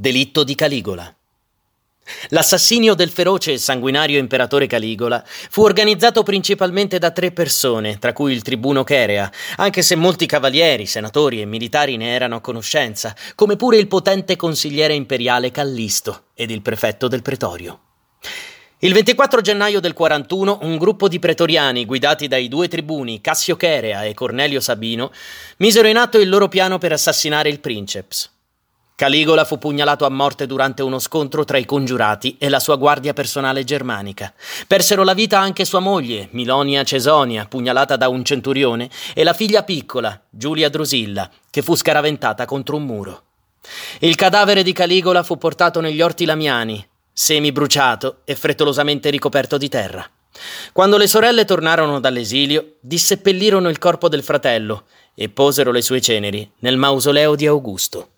Delitto di Caligola. L'assassinio del feroce e sanguinario imperatore Caligola fu organizzato principalmente da tre persone, tra cui il tribuno Cherea, anche se molti cavalieri, senatori e militari ne erano a conoscenza, come pure il potente consigliere imperiale Callisto ed il prefetto del pretorio. Il 24 gennaio del 41 un gruppo di pretoriani guidati dai due tribuni Cassio Cherea e Cornelio Sabino misero in atto il loro piano per assassinare il princeps. Caligola fu pugnalato a morte durante uno scontro tra i congiurati e la sua guardia personale germanica. Persero la vita anche sua moglie, Milonia Cesonia, pugnalata da un centurione, e la figlia piccola, Giulia Drusilla, che fu scaraventata contro un muro. Il cadavere di Caligola fu portato negli orti lamiani, semi bruciato e frettolosamente ricoperto di terra. Quando le sorelle tornarono dall'esilio, disseppellirono il corpo del fratello e posero le sue ceneri nel mausoleo di Augusto.